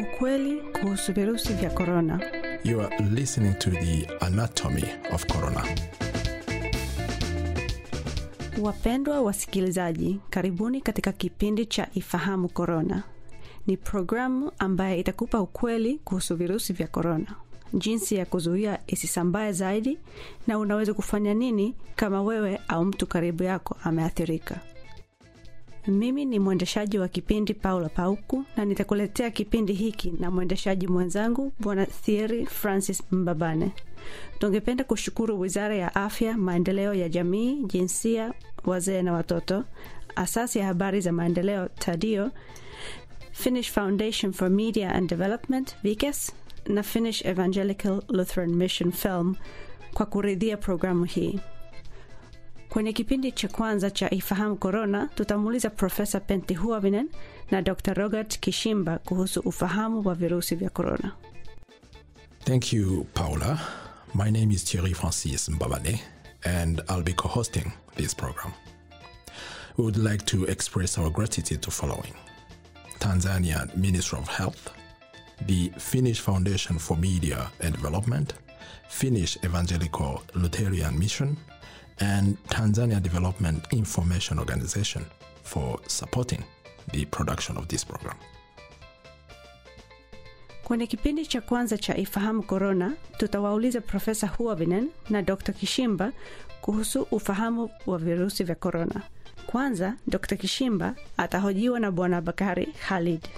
Ukweli kuhusu virusi vya korona. You are listening to the anatomy of corona. Wapendwa wasikilizaji, karibuni katika kipindi cha Ifahamu Korona. Ni programu ambaye itakupa ukweli kuhusu virusi vya korona, jinsi ya kuzuia isisambae zaidi, na unaweza kufanya nini kama wewe au mtu karibu yako ameathirika. Mimi ni mwendeshaji wa kipindi Paula Pauku na nitakuletea kipindi hiki na mwendeshaji mwenzangu Bwana Thierry Francis Mbabane. Tungependa kushukuru Wizara ya Afya, Maendeleo ya Jamii, Jinsia, Wazee na Watoto, Asasi ya Habari za Maendeleo TADIO, Finnish Foundation for Media and Development VIKES na Finnish Evangelical Lutheran Mission Film kwa kuridhia programu hii. Kwenye kipindi cha kwanza cha Ifahamu Korona, tutamuuliza Profesa Pentti Huovinen na Dr. Robert Kishimba kuhusu ufahamu wa virusi vya korona. Thank you, Paula. My name is Thierry Francis Mbabane, and I'll be co hosting this program. We would like to express our gratitude to following Tanzania Ministry of Health, the Finnish Foundation for Media and Development, Finnish Evangelical Lutheran Mission, and Tanzania Development Information Organization for supporting the production of this program. Kwenye kipindi cha kwanza cha Ifahamu Korona, tutawauliza Profesa Huovinen na Dr. Kishimba kuhusu ufahamu wa virusi vya korona. Kwanza, Dr. Kishimba atahojiwa na Bwana Bakari Khalid.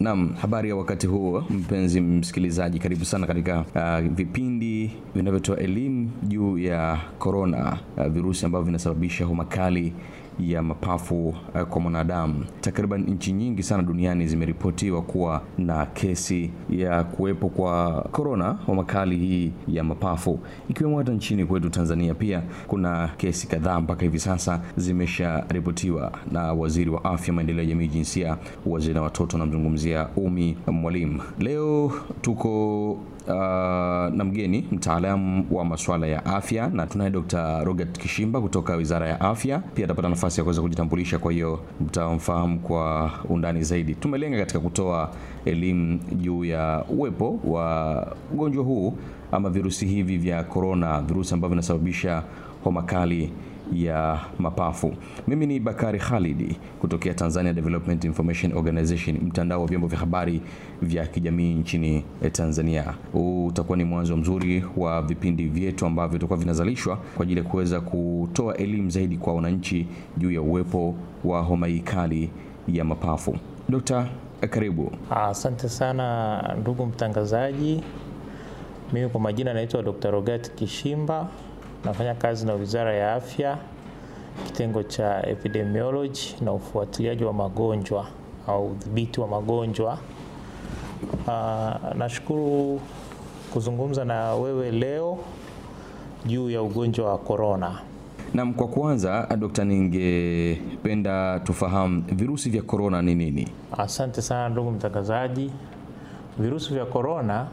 Naam, habari ya wakati huu mpenzi msikilizaji, karibu sana katika uh, vipindi vinavyotoa elimu juu ya korona, uh, virusi ambavyo vinasababisha homa kali ya mapafu uh, kwa mwanadamu. Takriban nchi nyingi sana duniani zimeripotiwa kuwa na kesi ya kuwepo kwa korona, wa makali hii ya mapafu, ikiwemo hata nchini kwetu Tanzania pia kuna kesi kadhaa mpaka hivi sasa zimesharipotiwa na waziri wa afya, maendeleo ya jamii, jinsia, wazee na watoto, namzungumzia Umi Mwalimu. Leo tuko uh, na mgeni mtaalamu wa masuala ya afya na tunaye Dr. Robert Kishimba kutoka Wizara ya Afya. Pia atapata nafasi ya kuweza kujitambulisha, kwa hiyo mtamfahamu kwa undani zaidi. Tumelenga katika kutoa elimu juu ya uwepo wa ugonjwa huu ama virusi hivi vya korona, virusi ambavyo vinasababisha homa kali ya mapafu. Mimi ni Bakari Khalidi kutokea Tanzania Development Information Organization, mtandao wa vyombo vya habari vya kijamii nchini Tanzania. Huu utakuwa ni mwanzo mzuri wa vipindi vyetu ambavyo vitakuwa vinazalishwa kwa ajili ya kuweza kutoa elimu zaidi kwa wananchi juu ya uwepo wa homa hii kali ya mapafu. Dokta, karibu. Asante sana ndugu mtangazaji. Mimi kwa majina naitwa Dr. Rogat Kishimba, nafanya kazi na Wizara ya Afya, kitengo cha epidemiology na ufuatiliaji wa magonjwa au udhibiti wa magonjwa. Uh, nashukuru kuzungumza na wewe leo juu ya ugonjwa wa korona. Naam, kwa kwanza Dokta, ningependa tufahamu virusi vya korona ni nini? Asante sana ndugu mtangazaji. Virusi vya korona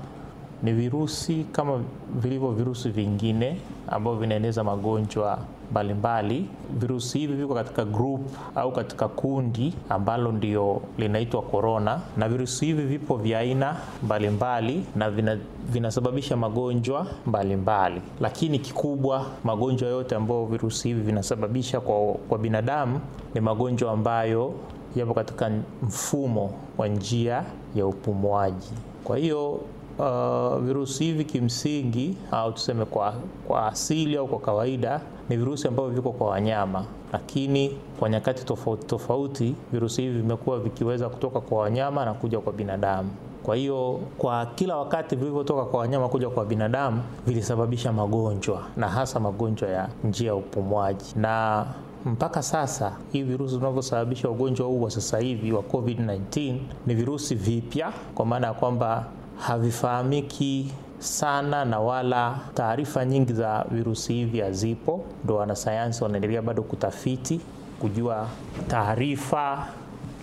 ni virusi kama vilivyo virusi vingine ambavyo vinaeneza magonjwa mbalimbali. Virusi hivi viko katika group au katika kundi ambalo ndio linaitwa korona, na virusi hivi vipo vya aina mbalimbali na vina, vinasababisha magonjwa mbalimbali, lakini kikubwa, magonjwa yote ambayo virusi hivi vinasababisha kwa, kwa binadamu ni magonjwa ambayo yapo katika mfumo wa njia ya upumuaji. Kwa hiyo Uh, virusi hivi kimsingi au tuseme kwa, kwa asili au kwa kawaida ni virusi ambavyo viko kwa wanyama, lakini kwa nyakati tofauti tofauti virusi hivi vimekuwa vikiweza kutoka kwa wanyama na kuja kwa binadamu. Kwa hiyo kwa kila wakati vilivyotoka kwa wanyama kuja kwa binadamu vilisababisha magonjwa na hasa magonjwa ya njia ya upumuaji na mpaka sasa hivi virusi vinavyosababisha ugonjwa huu wa sasa hivi wa COVID-19 ni virusi vipya, kwa maana ya kwamba havifahamiki sana na wala taarifa nyingi za virusi hivi hazipo. Ndo wanasayansi wanaendelea bado kutafiti kujua taarifa,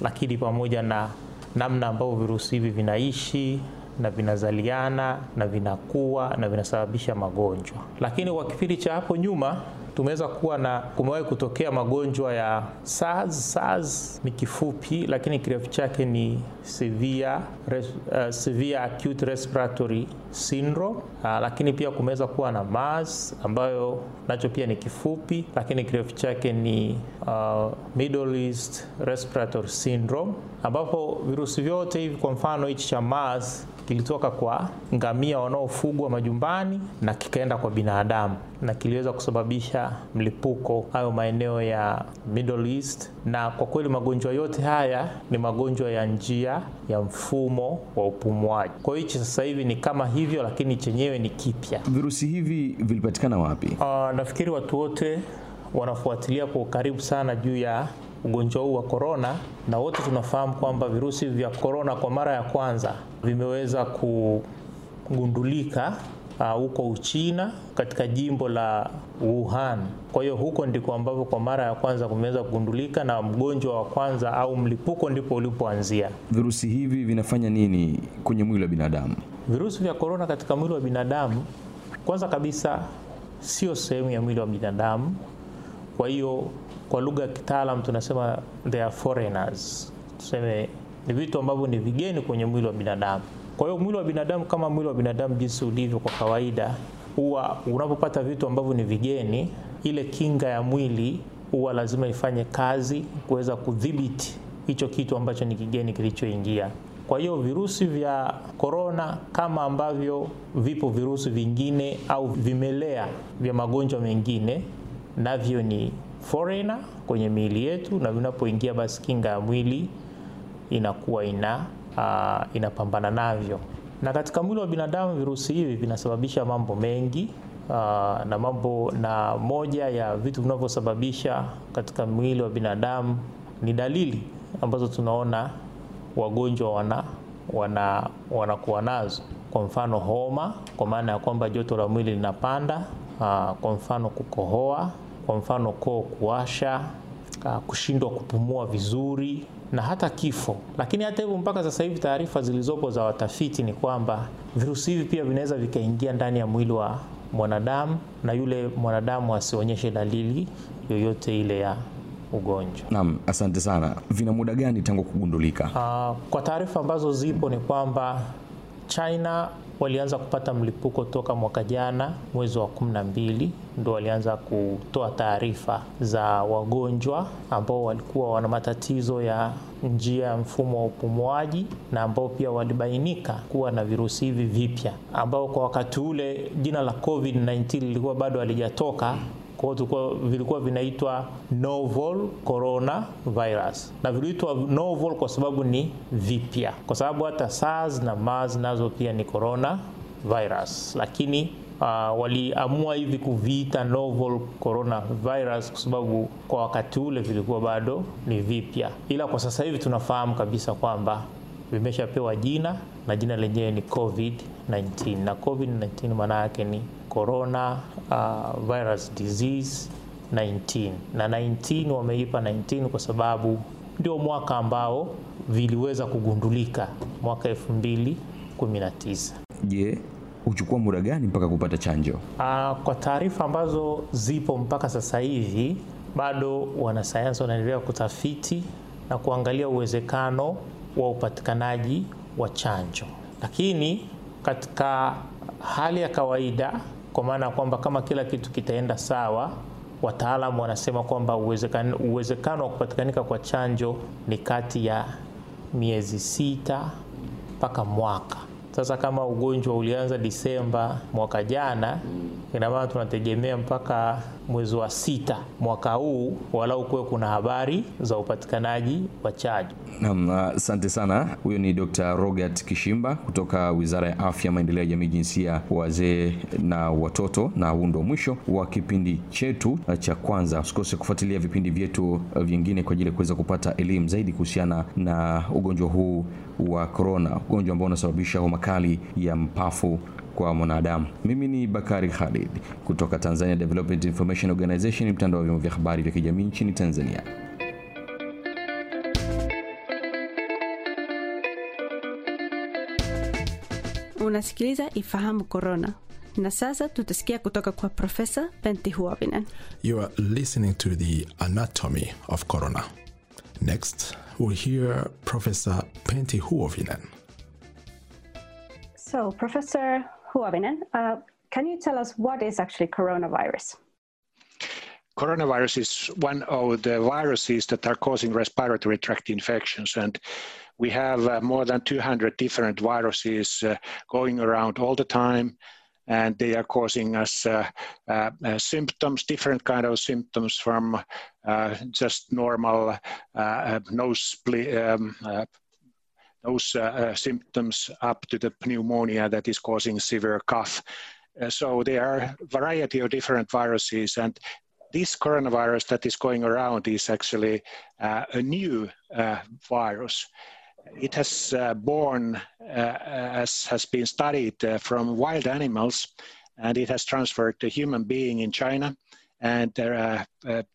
lakini pamoja na namna ambavyo virusi hivi vinaishi na vinazaliana na vinakuwa na vinasababisha magonjwa. Lakini kwa kipindi cha hapo nyuma tumeweza kuwa na kumewahi kutokea magonjwa ya SARS. SARS ni kifupi, lakini kirefu chake ni severe, res, uh, severe acute respiratory syndrome. Uh, lakini pia kumeweza kuwa na MERS ambayo nacho pia ni kifupi, lakini kirefu chake ni uh, Middle East respiratory syndrome, ambapo virusi vyote hivi, kwa mfano hichi cha MERS kilitoka kwa ngamia wanaofugwa majumbani na kikaenda kwa binadamu na kiliweza kusababisha mlipuko hayo maeneo ya Middle East. Na kwa kweli magonjwa yote haya ni magonjwa ya njia ya mfumo wa upumuaji. Kwa hiyo hichi sasa hivi ni kama hivyo, lakini chenyewe ni kipya. Virusi hivi vilipatikana wapi? Uh, nafikiri watu wote wanafuatilia kwa ukaribu sana juu ya ugonjwa huu wa korona, na wote tunafahamu kwamba virusi vya korona kwa mara ya kwanza vimeweza kugundulika huko uh, Uchina katika jimbo la Wuhan. Kwa hiyo huko ndiko ambapo kwa mara ya kwanza kumeweza kugundulika na mgonjwa wa kwanza au mlipuko ndipo ulipoanzia. Virusi hivi vinafanya nini kwenye mwili wa binadamu? Virusi vya korona katika mwili wa binadamu, kwanza kabisa, sio sehemu ya mwili wa binadamu. Kwa hiyo kwa lugha ya kitaalam tunasema they are foreigners, tuseme ni vitu ambavyo ni vigeni kwenye mwili wa binadamu. Kwa hiyo mwili wa binadamu kama mwili wa binadamu jinsi ulivyo kwa kawaida, huwa unapopata vitu ambavyo ni vigeni, ile kinga ya mwili huwa lazima ifanye kazi kuweza kudhibiti hicho kitu ambacho ni kigeni kilichoingia. Kwa hiyo virusi vya korona kama ambavyo vipo virusi vingine au vimelea vya magonjwa mengine, navyo ni foreigner kwenye miili yetu, na vinapoingia basi kinga ya mwili inakuwa ina uh, inapambana navyo. Na katika mwili wa binadamu virusi hivi vinasababisha mambo mengi uh, na mambo na moja ya vitu vinavyosababisha katika mwili wa binadamu ni dalili ambazo tunaona wagonjwa wana wana wanakuwa nazo, kwa mfano homa, kwa maana ya kwamba joto la mwili linapanda, uh, kwa mfano kukohoa kwa mfano koo kuwasha, kushindwa kupumua vizuri na hata kifo. Lakini hata hivyo, mpaka sasa hivi taarifa zilizopo za watafiti ni kwamba virusi hivi pia vinaweza vikaingia ndani ya mwili wa mwanadamu na yule mwanadamu asionyeshe dalili yoyote ile ya ugonjwa. Naam, asante sana. Vina muda gani tangu kugundulika? Uh, kwa taarifa ambazo zipo ni kwamba China walianza kupata mlipuko toka mwaka jana mwezi wa kumi na mbili ndo walianza kutoa taarifa za wagonjwa ambao walikuwa wana matatizo ya njia ya mfumo wa upumuaji na ambao pia walibainika kuwa na virusi hivi vipya ambao kwa wakati ule jina la COVID-19 lilikuwa bado halijatoka kwa hiyo vilikuwa vinaitwa novel corona virus, na viliitwa novel kwa sababu ni vipya, kwa sababu hata SARS na MERS nazo pia ni corona virus, lakini uh, waliamua hivi kuviita novel corona virus kwa sababu kwa wakati ule vilikuwa bado ni vipya, ila kwa sasa hivi tunafahamu kabisa kwamba vimeshapewa jina na jina lenyewe ni COVID-19 na COVID-19 maana yake ni corona uh, virus disease 19 na 19 wameipa 19 kwa sababu ndio mwaka ambao viliweza kugundulika mwaka 2019. Je, huchukua muda gani mpaka kupata chanjo? Uh, kwa taarifa ambazo zipo mpaka sasa hivi bado wanasayansi wanaendelea kutafiti na kuangalia uwezekano wa upatikanaji wa chanjo, lakini katika hali ya kawaida, kwa maana ya kwamba kama kila kitu kitaenda sawa, wataalamu wanasema kwamba uwezekano, wa kupatikanika kwa chanjo ni kati ya miezi sita mpaka mwaka. Sasa kama ugonjwa ulianza Disemba mwaka jana, ina maana tunategemea mpaka mwezi wa sita mwaka huu walau kuwe kuna habari za upatikanaji wa chanjo. Naam, asante sana. Huyo ni Dr. Rogat Kishimba kutoka Wizara ya Afya, Maendeleo ya Jamii, Jinsia, Wazee na Watoto, na huu ndo mwisho wa kipindi chetu cha kwanza. Usikose kufuatilia vipindi vyetu vingine kwa ajili ya kuweza kupata elimu zaidi kuhusiana na ugonjwa huu wa korona, ugonjwa ambao unasababisha homa kali ya mpafu kwa mwanadamu. Mimi ni Bakari Khalid kutoka Tanzania Development Information Organization, mtandao wa vyombo vya habari vya kijamii nchini Tanzania. Unasikiliza Ifahamu Korona. Na sasa tutasikia kutoka kwa Profesa Pentti Huovinen. You are listening to the anatomy of corona. Next, we'll hear Professor Pentti Huovinen. So, Professor Huovinen, uh, can you tell us what is actually coronavirus? Coronavirus is one of the viruses that are causing respiratory tract infections, and we have uh, more than 200 different viruses uh, going around all the time and they are causing us uh, uh, uh, symptoms, different kind of symptoms from uh, just normal nose, um, nose uh, uh, symptoms up to the pneumonia that is causing severe cough. Uh, so there are a variety of different viruses and this coronavirus that is going around is actually a new virus it has uh, born, uh, as has been studied, uh, from wild animals, and it has transferred to human being in China, and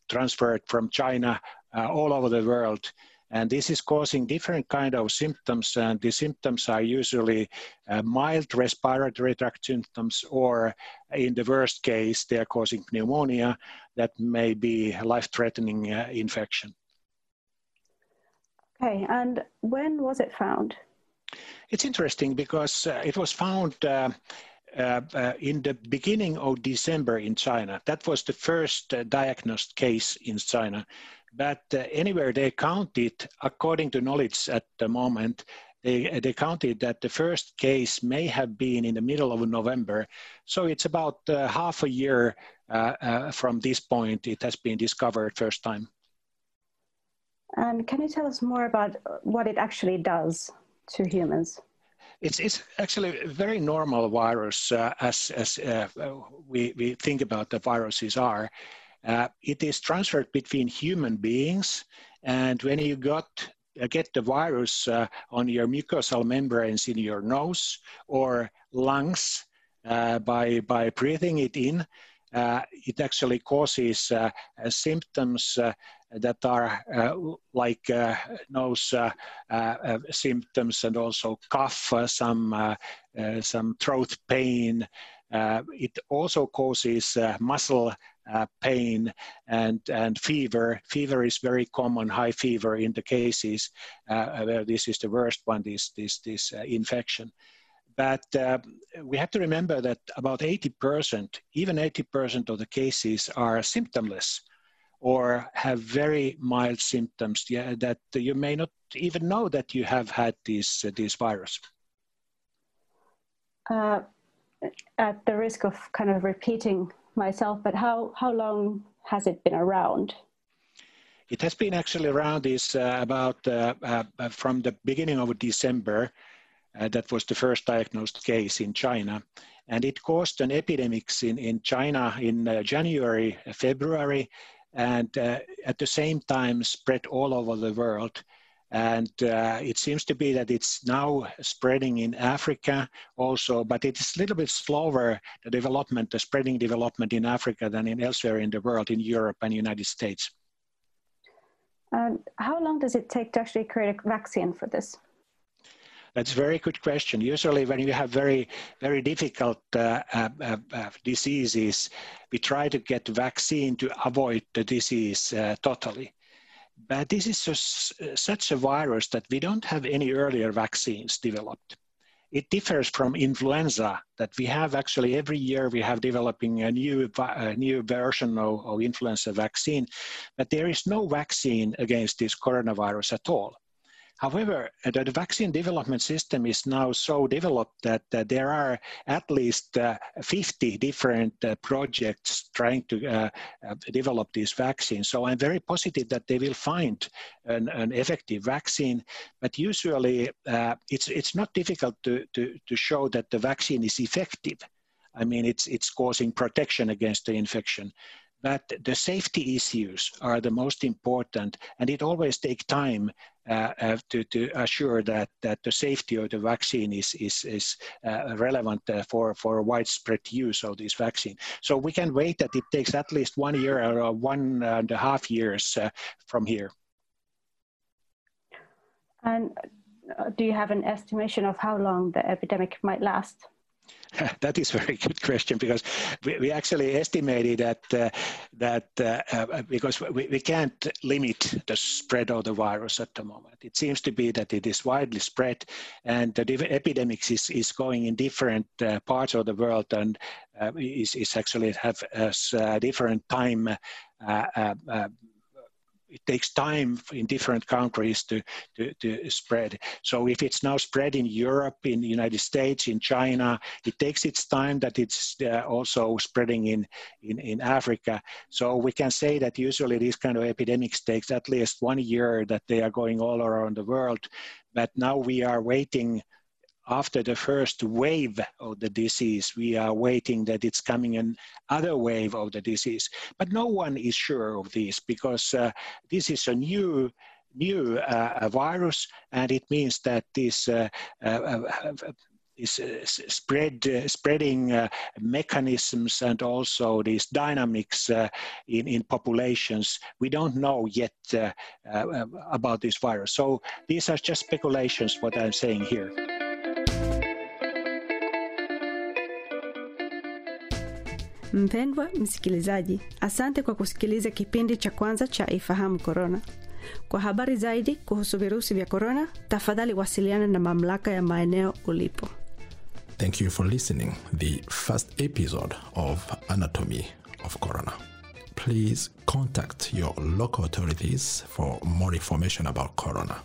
transferred from China all over the world. And this is causing different kind of symptoms, and the symptoms are usually uh, mild respiratory tract symptoms, or in the worst case, they are causing pneumonia that may be life-threatening uh, infection. Okay, and when was it found? It's interesting because uh, it was found uh, uh, uh in the beginning of December in China. That was the first uh, diagnosed case in China. But uh, anywhere they counted, according to knowledge at the moment, they, they counted that the first case may have been in the middle of November. So it's about half a year from this point it has been discovered first time. And can you tell us more about what it actually does to humans? It's, it's actually a very normal virus uh, as, as uh, we, we think about the viruses are. Uh, it is transferred between human beings, and when you got uh, get the virus uh, on your mucosal membranes in your nose or lungs uh, by, by breathing it in, it actually causes symptoms that are uh, like uh, nose uh, symptoms and also cough, some some throat pain. It also causes muscle uh, pain and, and fever. Fever is very common, high fever in the cases uh, where this is the worst one, this, this, this uh, infection. But we have to remember that about 80%, even 80% of the cases are symptomless or have very mild symptoms yeah, that you may not even know that you have had this, uh, this virus. Uh, at the risk of kind of repeating myself, but how, how long has it been around? It has been actually around this uh, about uh, uh, from the beginning of December. Uh, that was the first diagnosed case in China. And it caused an epidemic in, in China in January, February, and uh, at the same time spread all over the world. And uh, it seems to be that it's now spreading in Africa also, but it is a little bit slower, the development, the spreading development in Africa than in elsewhere in the world, in Europe and United States. How long does it take to actually create a vaccine for this? That's a very good question. Usually, when you have very, very difficult uh, uh, uh, uh diseases, we try to get vaccine to avoid the disease uh, totally. But this is a, uh, such a virus that we don't have any earlier vaccines developed. It differs from influenza that we have actually every year we have developing a new, a new version of, of influenza vaccine, but there is no vaccine against this coronavirus at all. However, the vaccine development system is now so developed that uh, there are at least uh, 50 different uh, projects trying to uh, uh, develop these vaccines. So I'm very positive that they will find an, an effective vaccine, but usually uh, it's, it's not difficult to, to, to show that the vaccine is effective. I mean, it's, it's causing protection against the infection but the safety issues are the most important and it always takes time uh, uh, to, to assure that, that the safety of the vaccine is, is, is uh, relevant uh, for, for widespread use of this vaccine. So we can wait that it takes at least one year or one and a half years from here. And do you have an estimation of how long the epidemic might last? that is a very good question because we, we actually estimated that uh, that uh, uh, because we, we can't limit the spread of the virus at the moment. It seems to be that it is widely spread, and the epidemics is, is going in different uh, parts of the world and uh, is, is actually have a different time it takes time in different countries to, to, to, spread. So if it's now spread in Europe, in the United States, in China, it takes its time that it's uh, also spreading in, in, in Africa. So we can say that usually these kind of epidemics takes at least one year that they are going all around the world. But now we are waiting after the first wave of the disease, we are waiting that it's coming another wave of the disease. But no one is sure of this because uh, this is a new new uh, virus, and it means that this uh, uh, uh is spread spreading mechanisms and also these dynamics in in populations. We don't know yet about this virus. So these are just speculations. What I'm saying here. Mpendwa msikilizaji, asante kwa kusikiliza kipindi cha kwanza cha Ifahamu Korona. Kwa habari zaidi kuhusu virusi vya korona, tafadhali wasiliana na mamlaka ya maeneo ulipo. Thank you for listening the first episode of Anatomy of Corona. Please contact your local authorities for more information about corona.